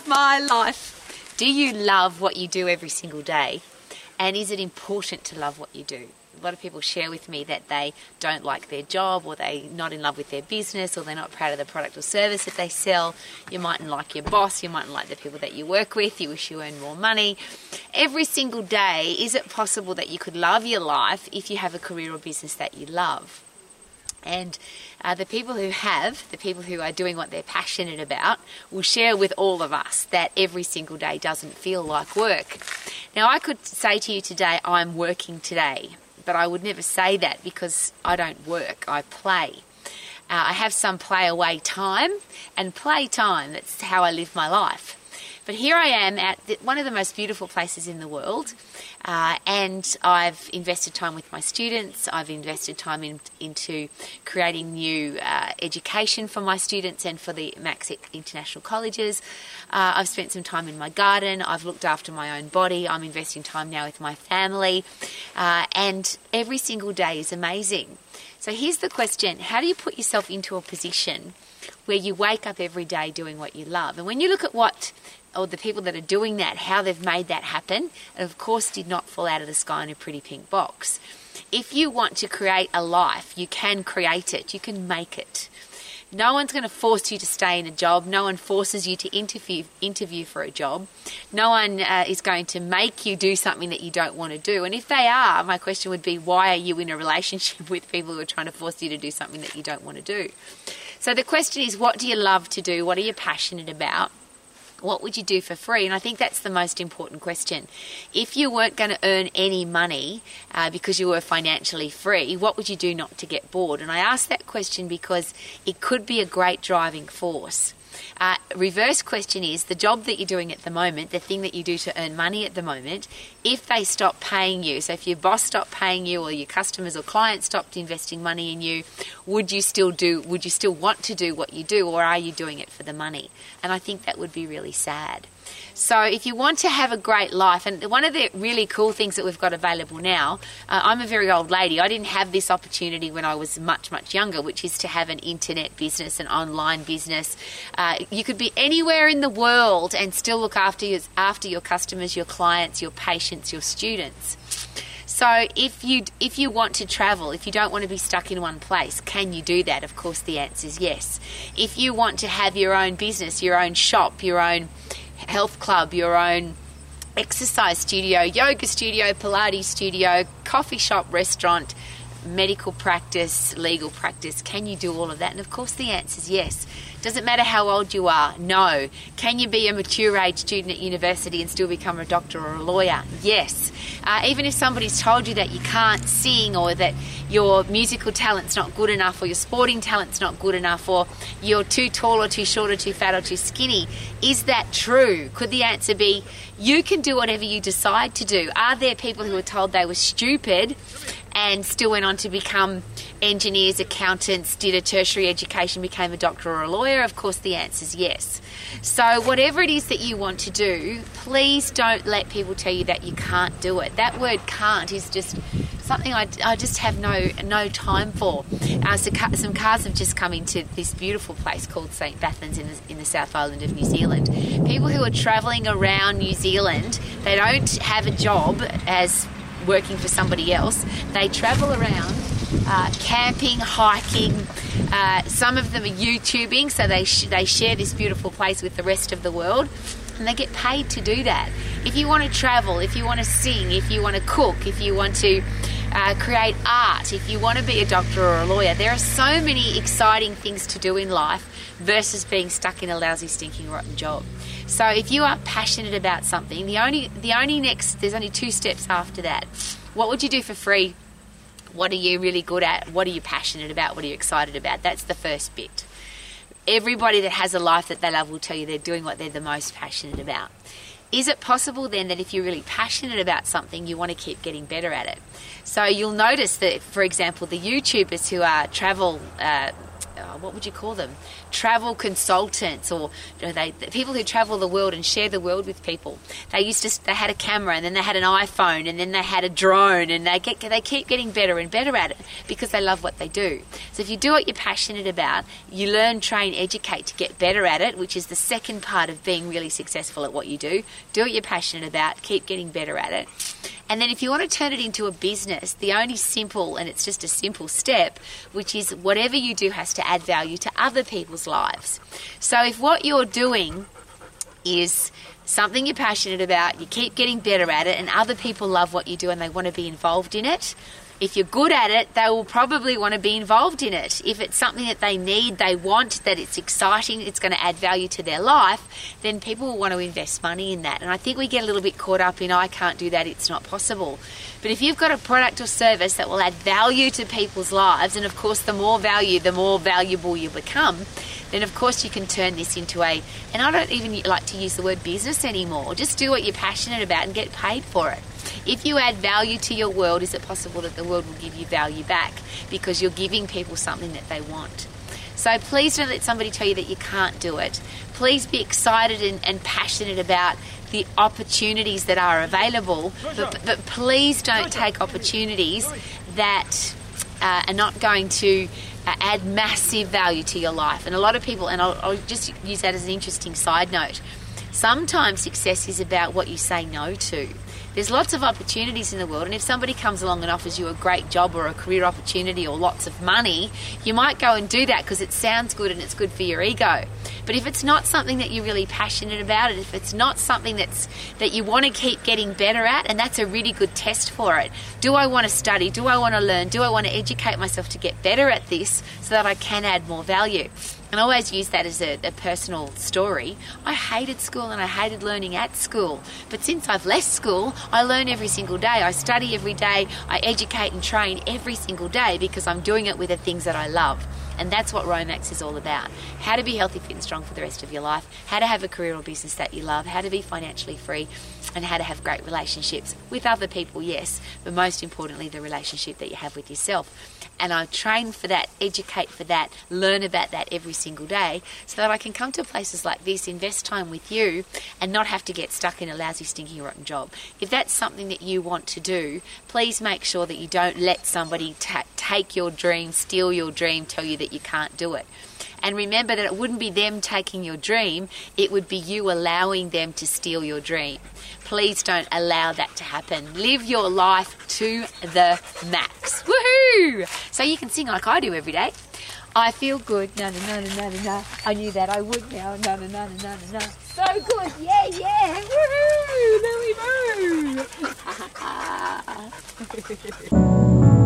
love my life. Do you love what you do every single day? And is it important to love what you do? A lot of people share with me that they don't like their job or they're not in love with their business or they're not proud of the product or service that they sell. You mightn't like your boss, you mightn't like the people that you work with, you wish you earned more money. Every single day, is it possible that you could love your life if you have a career or business that you love? And uh, the people who have, the people who are doing what they're passionate about, will share with all of us that every single day doesn't feel like work. Now, I could say to you today, I'm working today, but I would never say that because I don't work, I play. Uh, I have some play away time and play time. That's how I live my life. But here I am at the, one of the most beautiful places in the world, uh, and I've invested time with my students. I've invested time in, into creating new uh, education for my students and for the Max International Colleges. Uh, I've spent some time in my garden. I've looked after my own body. I'm investing time now with my family, uh, and every single day is amazing. So here's the question How do you put yourself into a position where you wake up every day doing what you love? And when you look at what or the people that are doing that, how they've made that happen, and of course, did not fall out of the sky in a pretty pink box. If you want to create a life, you can create it, you can make it. No one's going to force you to stay in a job. No one forces you to interview interview for a job. No one uh, is going to make you do something that you don't want to do. And if they are, my question would be, why are you in a relationship with people who are trying to force you to do something that you don't want to do? So the question is, what do you love to do? What are you passionate about? What would you do for free? And I think that's the most important question. If you weren't going to earn any money uh, because you were financially free, what would you do not to get bored? And I ask that question because it could be a great driving force. Uh, reverse question is the job that you're doing at the moment, the thing that you do to earn money at the moment, if they stop paying you, so if your boss stopped paying you or your customers or clients stopped investing money in you, would you still do, would you still want to do what you do or are you doing it for the money? And I think that would be really sad. So, if you want to have a great life, and one of the really cool things that we've got available now, uh, I'm a very old lady. I didn't have this opportunity when I was much, much younger, which is to have an internet business, an online business. Uh, you could be anywhere in the world and still look after your, after your customers, your clients, your patients, your students. So if you if you want to travel, if you don't want to be stuck in one place, can you do that? Of course the answer is yes. If you want to have your own business, your own shop, your own health club, your own exercise studio, yoga studio, Pilates studio, coffee shop, restaurant, medical practice, legal practice. Can you do all of that? And of course, the answer is yes. Doesn't matter how old you are. No. Can you be a mature age student at university and still become a doctor or a lawyer? Yes. Uh, even if somebody's told you that you can't sing or that your musical talent's not good enough or your sporting talent's not good enough or you're too tall or too short or too fat or too skinny, is that true? Could the answer be you can do whatever you decide to do? Are there people who were told they were stupid and still went on to become engineers, accountants, did a tertiary education, became a doctor or a lawyer? Of course, the answer is yes. So, whatever it is that you want to do, please don't let people tell you that you can't do it. That word can't is just something I, I just have no no time for. Uh, so some cars have just come into this beautiful place called St. Bathans in the, in the South Island of New Zealand. People who are travelling around New Zealand, they don't have a job as working for somebody else. They travel around uh, camping, hiking. Uh, some of them are YouTubing, so they, sh- they share this beautiful place with the rest of the world and they get paid to do that. If you want to travel, if you want to sing, if you want to cook, if you want to uh, create art, if you want to be a doctor or a lawyer, there are so many exciting things to do in life versus being stuck in a lousy, stinking, rotten job. So if you are passionate about something, the only the only next there's only two steps after that. What would you do for free? What are you really good at? What are you passionate about? What are you excited about? That's the first bit. Everybody that has a life that they love will tell you they're doing what they're the most passionate about. Is it possible then that if you're really passionate about something, you want to keep getting better at it? So you'll notice that, for example, the YouTubers who are travel uh, uh, what would you call them? Travel consultants, or you know, they the people who travel the world and share the world with people. They used to they had a camera, and then they had an iPhone, and then they had a drone, and they get they keep getting better and better at it because they love what they do. So if you do what you're passionate about, you learn, train, educate to get better at it, which is the second part of being really successful at what you do. Do what you're passionate about, keep getting better at it. And then if you want to turn it into a business, the only simple, and it's just a simple step, which is whatever you do has to add value to other people's lives. So if what you're doing is something you're passionate about, you keep getting better at it, and other people love what you do and they want to be involved in it, if you're good at it, they will probably want to be involved in it. If it's something that they need, they want, that it's exciting, it's going to add value to their life, then people will want to invest money in that. And I think we get a little bit caught up in, I can't do that, it's not possible. But if you've got a product or service that will add value to people's lives, and of course, the more value, the more valuable you become, then of course you can turn this into a, and I don't even like to use the word business anymore. Just do what you're passionate about and get paid for it. If you add value to your world, is it possible that the world will give you value back because you're giving people something that they want? So please don't let somebody tell you that you can't do it. Please be excited and, and passionate about the opportunities that are available, but, but please don't take opportunities that uh, are not going to uh, add massive value to your life. And a lot of people, and I'll, I'll just use that as an interesting side note. Sometimes success is about what you say no to. There's lots of opportunities in the world, and if somebody comes along and offers you a great job or a career opportunity or lots of money, you might go and do that because it sounds good and it's good for your ego. But if it's not something that you're really passionate about, and if it's not something that's that you want to keep getting better at, and that's a really good test for it. Do I want to study? Do I want to learn? Do I want to educate myself to get better at this so that I can add more value? And I always use that as a, a, personal story. I hated school and I hated learning at school. But since I've left school, I learn every single day. I study every day. I educate and train every single day because I'm doing it with the things that I love. And that's what Romax is all about. How to be healthy, fit, and strong for the rest of your life, how to have a career or business that you love, how to be financially free, and how to have great relationships with other people, yes, but most importantly, the relationship that you have with yourself. And I train for that, educate for that, learn about that every single day so that I can come to places like this, invest time with you, and not have to get stuck in a lousy, stinking, rotten job. If that's something that you want to do, please make sure that you don't let somebody ta- take your dream, steal your dream, tell you that you can't do it. And remember that it wouldn't be them taking your dream, it would be you allowing them to steal your dream. Please don't allow that to happen. Live your life to the max. Woohoo! So you can sing like I do every day. I feel good, na na na na na na. I knew that I would now, na na na na na na. So good, yeah, yeah, woohoo! There we go.